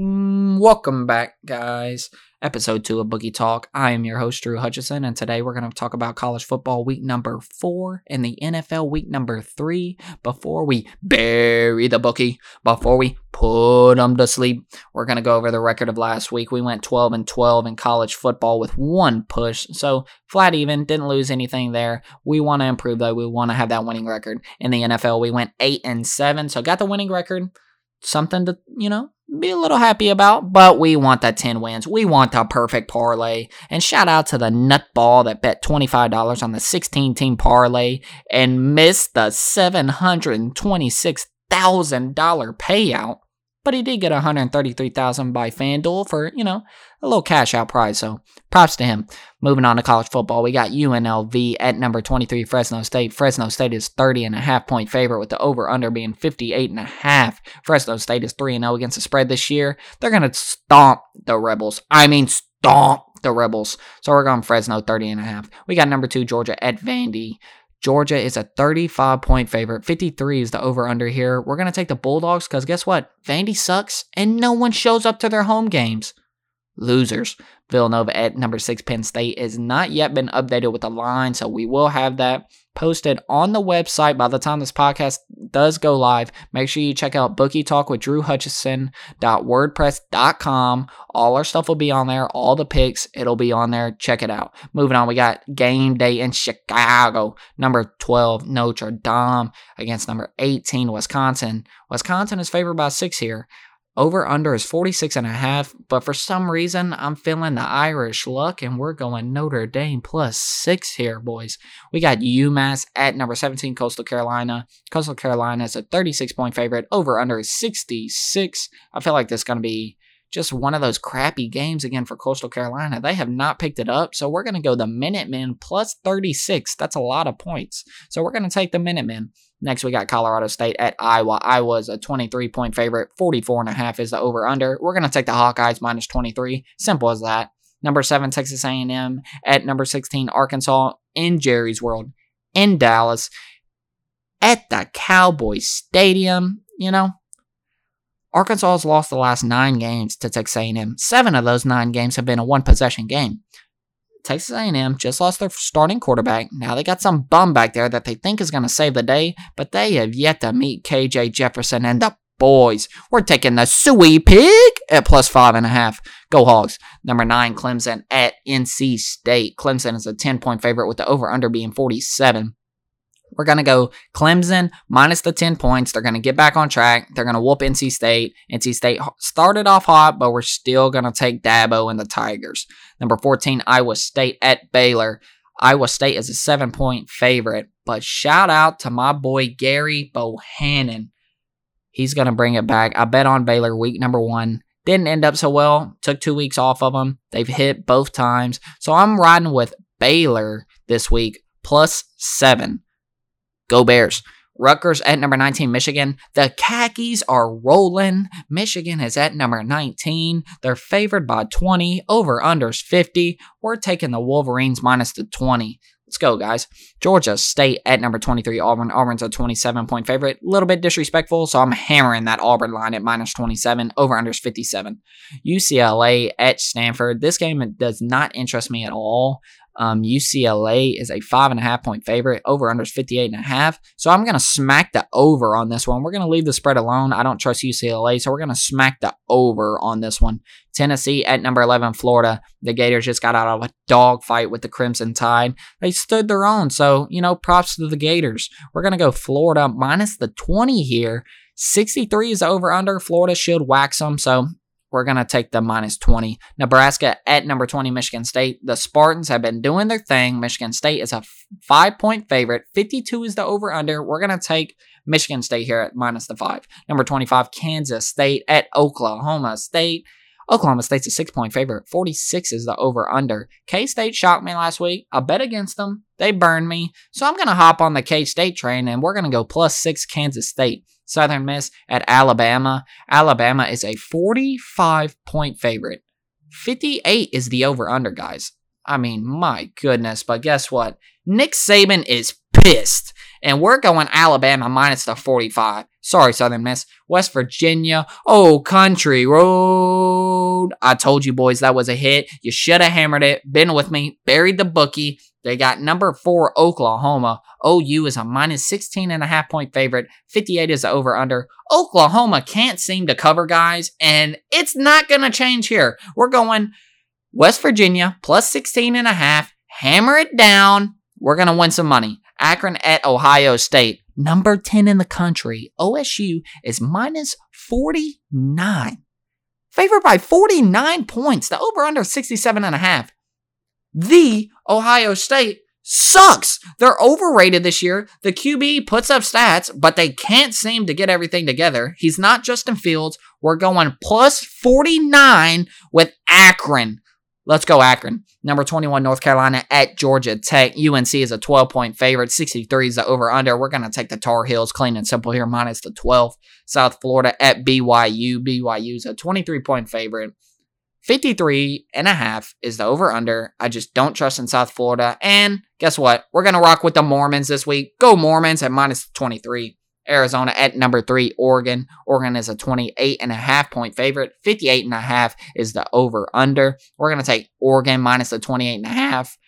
Mm, welcome back, guys. Episode two of Bookie Talk. I am your host, Drew Hutcheson, and today we're going to talk about college football week number four and the NFL week number three. Before we bury the bookie, before we put them to sleep, we're going to go over the record of last week. We went 12 and 12 in college football with one push, so flat even, didn't lose anything there. We want to improve though. We want to have that winning record. In the NFL, we went 8 and 7, so got the winning record. Something to, you know, be a little happy about, but we want that 10 wins. We want the perfect parlay. And shout out to the nutball that bet $25 on the 16 team parlay and missed the $726,000 payout. But he did get 133,000 by FanDuel for, you know, a little cash out prize. So props to him. Moving on to college football, we got UNLV at number 23, Fresno State. Fresno State is 30 and a half point favorite with the over under being 58 and a half. Fresno State is 3 and 0 against the spread this year. They're going to stomp the Rebels. I mean, stomp the Rebels. So we're going Fresno 30 and a half. We got number 2 Georgia at Vandy. Georgia is a 35 point favorite. 53 is the over under here. We're going to take the Bulldogs because guess what? Vandy sucks and no one shows up to their home games. Losers. Villanova at number six, Penn State, has not yet been updated with the line, so we will have that posted on the website by the time this podcast does go live. Make sure you check out Bookie Talk with Drew Hutcheson.wordpress.com. All our stuff will be on there, all the picks, it'll be on there. Check it out. Moving on, we got game day in Chicago. Number 12, Notre Dame against number 18, Wisconsin. Wisconsin is favored by six here. Over under is 46 and a half, but for some reason I'm feeling the Irish luck and we're going Notre Dame plus 6 here, boys. We got UMass at number 17 Coastal Carolina. Coastal Carolina is a 36 point favorite. Over under is 66. I feel like this is going to be just one of those crappy games again for Coastal Carolina. They have not picked it up, so we're going to go the Minutemen plus 36. That's a lot of points. So we're going to take the Minutemen. Next, we got Colorado State at Iowa. Iowa's a 23 point favorite. 44 and a half is the over under. We're going to take the Hawkeyes minus 23. Simple as that. Number 7 Texas A&M at number 16 Arkansas in Jerry's World in Dallas at the Cowboys Stadium, you know. Arkansas has lost the last 9 games to Texas A&M. 7 of those 9 games have been a one possession game. Texas A&M just lost their starting quarterback. Now they got some bum back there that they think is going to save the day, but they have yet to meet KJ Jefferson and the boys. We're taking the Suey Pig at plus five and a half. Go Hogs. Number nine, Clemson at NC State. Clemson is a 10 point favorite with the over under being 47. We're going to go Clemson minus the 10 points. They're going to get back on track. They're going to whoop NC State. NC State started off hot, but we're still going to take Dabo and the Tigers. Number 14, Iowa State at Baylor. Iowa State is a seven point favorite, but shout out to my boy Gerry Bohanon. He's going to bring it back. I bet on Baylor week number one. Didn't end up so well. Took two weeks off of them. They've hit both times. So I'm riding with Baylor this week plus seven. Go Bears. Rutgers at number 19, Michigan. The khakis are rolling. Michigan is at number 19. They're favored by 20. Over unders 50. We're taking the Wolverines minus the 20. Let's go, guys. Georgia State at number 23, Auburn. Auburn's a 27 point favorite. A little bit disrespectful, so I'm hammering that Auburn line at minus 27. Over unders 57. UCLA at Stanford. This game does not interest me at all. Um, UCLA is a five and a half point favorite. Over under is 58 and a half. So I'm going to smack the over on this one. We're going to leave the spread alone. I don't trust UCLA. So we're going to smack the over on this one. Tennessee at number 11, Florida. The Gators just got out of a dog fight with the Crimson Tide. They stood their own. So, you know, props to the Gators. We're going to go Florida minus the 20 here. 63 is over under. Florida should wax them. So we're going to take the minus 20. Nebraska at number 20, Michigan State. The Spartans have been doing their thing. Michigan State is a five point favorite. 52 is the over under. We're going to take Michigan State here at minus the five. Number 25, Kansas State at Oklahoma State. Oklahoma State's a six point favorite. 46 is the over under. K State shocked me last week. I bet against them. They burned me. So I'm going to hop on the K State train and we're going to go plus six Kansas State. Southern Miss at Alabama. Alabama is a 45 point favorite. 58 is the over under, guys. I mean, my goodness. But guess what? Nick Saban is pissed. And we're going Alabama minus the 45. Sorry, Southern Miss. West Virginia. Oh, country road. I told you, boys, that was a hit. You should have hammered it. Been with me. Buried the bookie. They got number four, Oklahoma. OU is a minus 16 and a half point favorite. 58 is the over under. Oklahoma can't seem to cover guys, and it's not going to change here. We're going West Virginia plus 16 and a half. Hammer it down. We're going to win some money. Akron at Ohio State, number 10 in the country. OSU is minus 49. Favored by 49 points. The over under 67 and a half. The Ohio State sucks. They're overrated this year. The QB puts up stats, but they can't seem to get everything together. He's not Justin Fields. We're going plus 49 with Akron. Let's go Akron. Number 21, North Carolina at Georgia Tech. UNC is a 12 point favorite. 63 is the over under. We're going to take the Tar Heels clean and simple here, minus the 12. South Florida at BYU. BYU is a 23 point favorite. 53 and a half is the over under. I just don't trust in South Florida. And guess what? We're going to rock with the Mormons this week. Go Mormons at minus 23. Arizona at number three, Oregon. Oregon is a 28 and a half point favorite. 58 and a half is the over under. We're going to take Oregon minus the 28 and a half.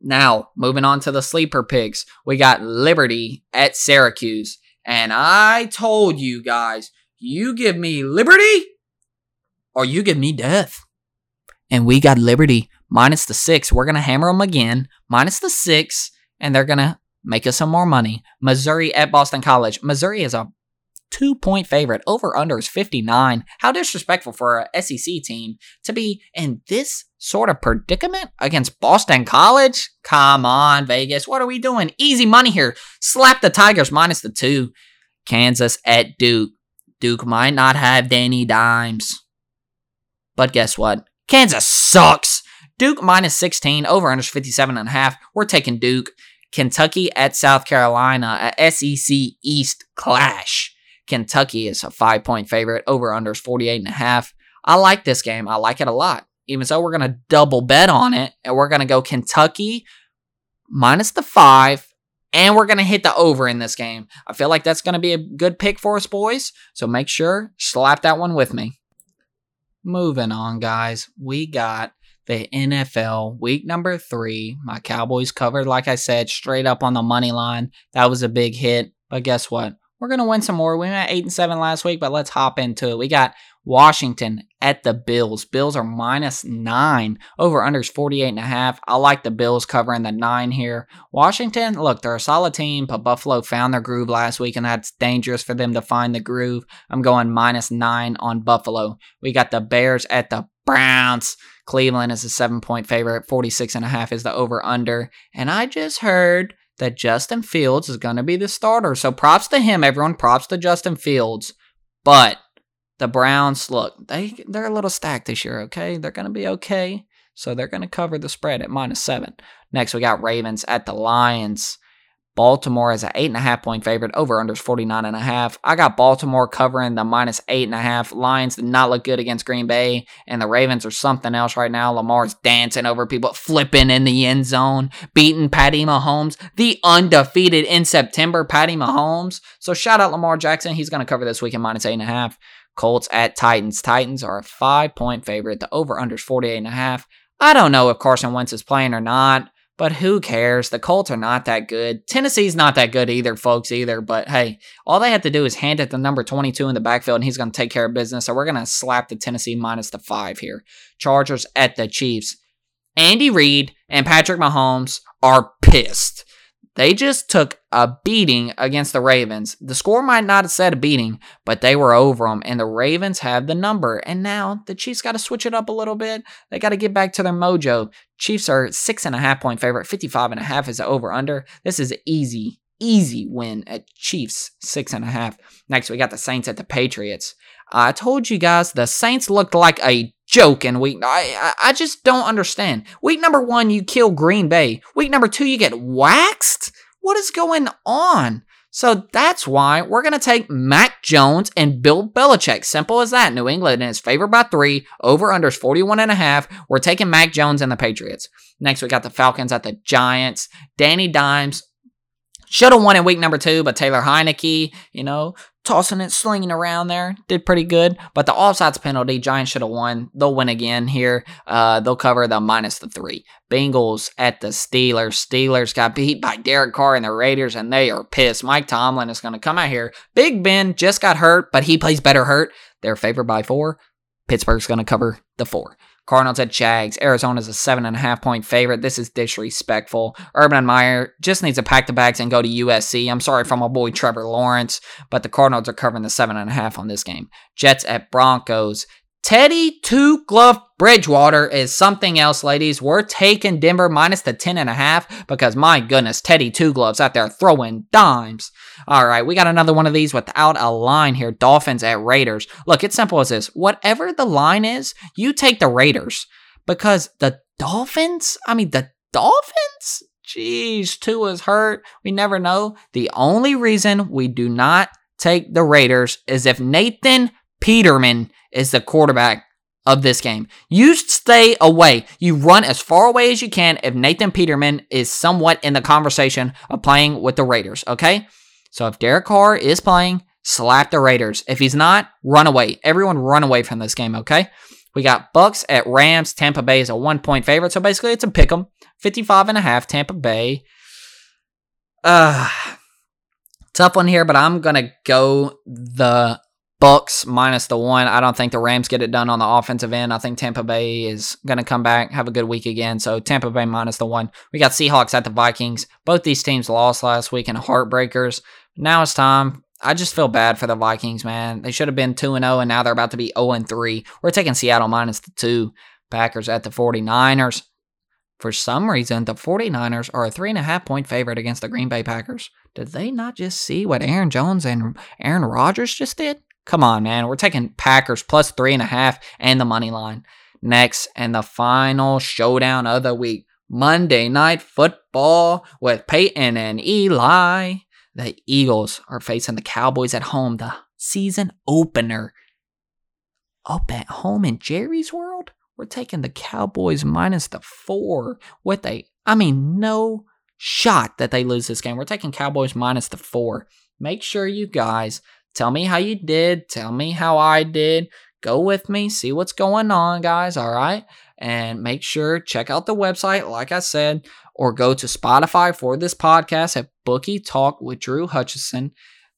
Now, moving on to the sleeper picks, we got Liberty at Syracuse. And I told you guys, you give me Liberty or you give me death. And we got Liberty minus the six. We're going to hammer them again, minus the six, and they're going to make us some more money. Missouri at Boston College. Missouri is a two point favorite. Over under is 59. How disrespectful for a SEC team to be in this sort of predicament against Boston College? Come on, Vegas. What are we doing? Easy money here. Slap the Tigers minus the two. Kansas at Duke. Duke might not have Danny Dimes. But guess what? Kansas sucks. Duke minus 16, over under 57 and a half. We're taking Duke. Kentucky at South Carolina, a SEC East clash. Kentucky is a five point favorite, over under 48 and a half. I like this game. I like it a lot. Even so, we're going to double bet on it, and we're going to go Kentucky minus the five, and we're going to hit the over in this game. I feel like that's going to be a good pick for us, boys. So make sure, slap that one with me. Moving on, guys. We got the NFL week number three. My Cowboys covered, like I said, straight up on the money line. That was a big hit. But guess what? We're gonna win some more. We went eight and seven last week, but let's hop into it. We got Washington at the Bills. Bills are minus nine. Over unders 48 and a half. I like the Bills covering the nine here. Washington, look, they're a solid team, but Buffalo found their groove last week, and that's dangerous for them to find the groove. I'm going minus nine on Buffalo. We got the Bears at the Browns. Cleveland is a seven point favorite. 46 and a half is the over under. And I just heard that Justin Fields is going to be the starter. So props to him, everyone. Props to Justin Fields. But the Browns, look, they they're a little stacked this year, okay? They're going to be okay. So they're going to cover the spread at minus 7. Next, we got Ravens at the Lions. Baltimore is an eight and a half point favorite. Over under is 49 and a half. I got Baltimore covering the minus eight and a half. Lions did not look good against Green Bay, and the Ravens are something else right now. Lamar's dancing over people, flipping in the end zone, beating Patty Mahomes, the undefeated in September Patty Mahomes. So shout out Lamar Jackson. He's going to cover this weekend minus eight and a half. Colts at Titans. Titans are a five point favorite. The over under is 48 and a half. I don't know if Carson Wentz is playing or not. But who cares? The Colts are not that good. Tennessee's not that good either, folks, either. But hey, all they have to do is hand it the number 22 in the backfield, and he's going to take care of business. So we're going to slap the Tennessee minus the five here. Chargers at the Chiefs. Andy Reid and Patrick Mahomes are pissed. They just took a beating against the Ravens. The score might not have said a beating, but they were over them, and the Ravens have the number. And now the Chiefs got to switch it up a little bit. They got to get back to their mojo. Chiefs are six and a half point favorite. 55 and a half is over under. This is easy, easy win at Chiefs, six and a half. Next, we got the Saints at the Patriots. I told you guys the Saints looked like a joke in week. I, I just don't understand. Week number one, you kill Green Bay. Week number two, you get waxed. What is going on? So that's why we're going to take Mac Jones and Bill Belichick. Simple as that. New England is favored by three. Over under is 41 and a half. We're taking Mac Jones and the Patriots. Next, we got the Falcons at the Giants. Danny Dimes Should have won in week number two, but Taylor Heinicke, you know, tossing it, slinging around there, did pretty good. But the offsides penalty, Giants should have won. They'll win again here. Uh, they'll cover the minus the three. Bengals at the Steelers. Steelers got beat by Derek Carr and the Raiders, and they are pissed. Mike Tomlin is going to come out here. Big Ben just got hurt, but he plays better hurt. They're favored by four. Pittsburgh's going to cover the four. Cardinals at Jags. Arizona's a seven and a half point favorite. This is disrespectful. Urban Meyer just needs to pack the bags and go to USC. I'm sorry for my boy Trevor Lawrence, but the Cardinals are covering the seven and a half on this game. Jets at Broncos. Teddy Two Glove Bridgewater is something else, ladies. We're taking Denver minus the 10 and a half because my goodness, Teddy Two Gloves out there throwing dimes. All right, we got another one of these without a line here. Dolphins at Raiders. Look, it's simple as this. Whatever the line is, you take the Raiders because the Dolphins, I mean, the Dolphins? Jeez, Tua's hurt. We never know. The only reason we do not take the Raiders is if Nathan Peterman is the quarterback of this game. You stay away. You run as far away as you can if Nathan Peterman is somewhat in the conversation of playing with the Raiders, okay? So if Derek Carr is playing, slap the Raiders. If he's not, run away. Everyone run away from this game, okay? We got Bucks at Rams. Tampa Bay is a one point favorite. So basically it's a pick 'em. 55 and a half, Tampa Bay. Uh tough one here, but I'm gonna go the Bucks minus the one. I don't think the Rams get it done on the offensive end. I think Tampa Bay is going to come back, have a good week again. So Tampa Bay minus the one. We got Seahawks at the Vikings. Both these teams lost last week in heartbreakers. Now it's time. I just feel bad for the Vikings, man. They should have been 2 and 0, and now they're about to be 0 and 3. We're taking Seattle minus the two. Packers at the 49ers. For some reason, the 49ers are a three and a half point favorite against the Green Bay Packers. Did they not just see what Aaron Jones and Aaron Rodgers just did? Come on, man. We're taking Packers plus three and a half and the money line. Next, and the final showdown of the week Monday Night Football with Peyton and Eli. The Eagles are facing the Cowboys at home, the season opener. Up at home in Jerry's World, we're taking the Cowboys minus the four with a, I mean, no shot that they lose this game. We're taking Cowboys minus the four. Make sure you guys Tell me how you did. Tell me how I did. Go with me, see what's going on, guys. All right. And make sure check out the website, like I said, or go to Spotify for this podcast at Bookie Talk with Drew Hutcheson.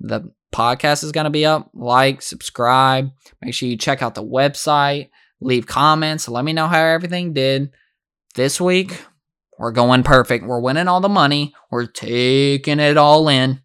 The podcast is going to be up. Like, subscribe. Make sure you check out the website. Leave comments. Let me know how everything did. This week, we're going perfect. We're winning all the money. We're taking it all in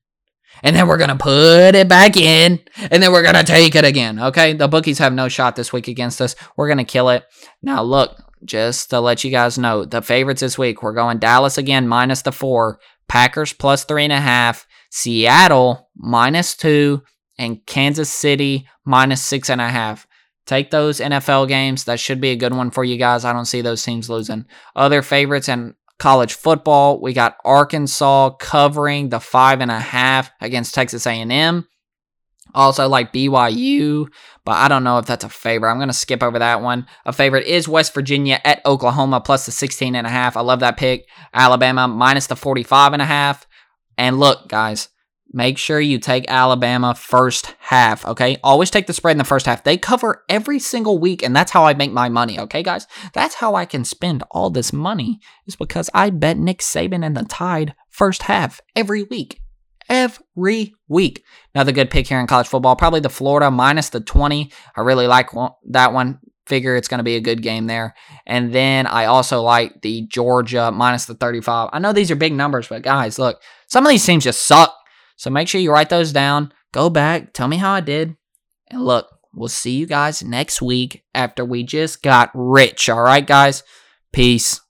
and then we're going to put it back in, and then we're going to take it again. Okay. The bookies have no shot this week against us. We're going to kill it. Now, look, just to let you guys know, the favorites this week, we're going Dallas again, minus the four, Packers plus three and a half, Seattle minus two, and Kansas City minus six and a half. Take those NFL games. That should be a good one for you guys. I don't see those teams losing. Other favorites, and college football. We got Arkansas covering the five and a half against Texas A&M. Also like BYU, but I don't know if that's a favorite. I'm going to skip over that one. A favorite is West Virginia at Oklahoma plus the 16 and a half. I love that pick. Alabama minus the 45 and a half. And look, guys, Make sure you take Alabama first half, okay? Always take the spread in the first half. They cover every single week, and that's how I make my money, okay, guys? That's how I can spend all this money, is because I bet Nick Saban and the Tide first half every week. Every week. Another good pick here in college football. Probably the Florida minus the 20. I really like that one. Figure it's going to be a good game there. And then I also like the Georgia minus the 35. I know these are big numbers, but guys, look, some of these teams just suck. So make sure you write those down. Go back, tell me how I did. And look, we'll see you guys next week after we just got rich. All right, guys? Peace.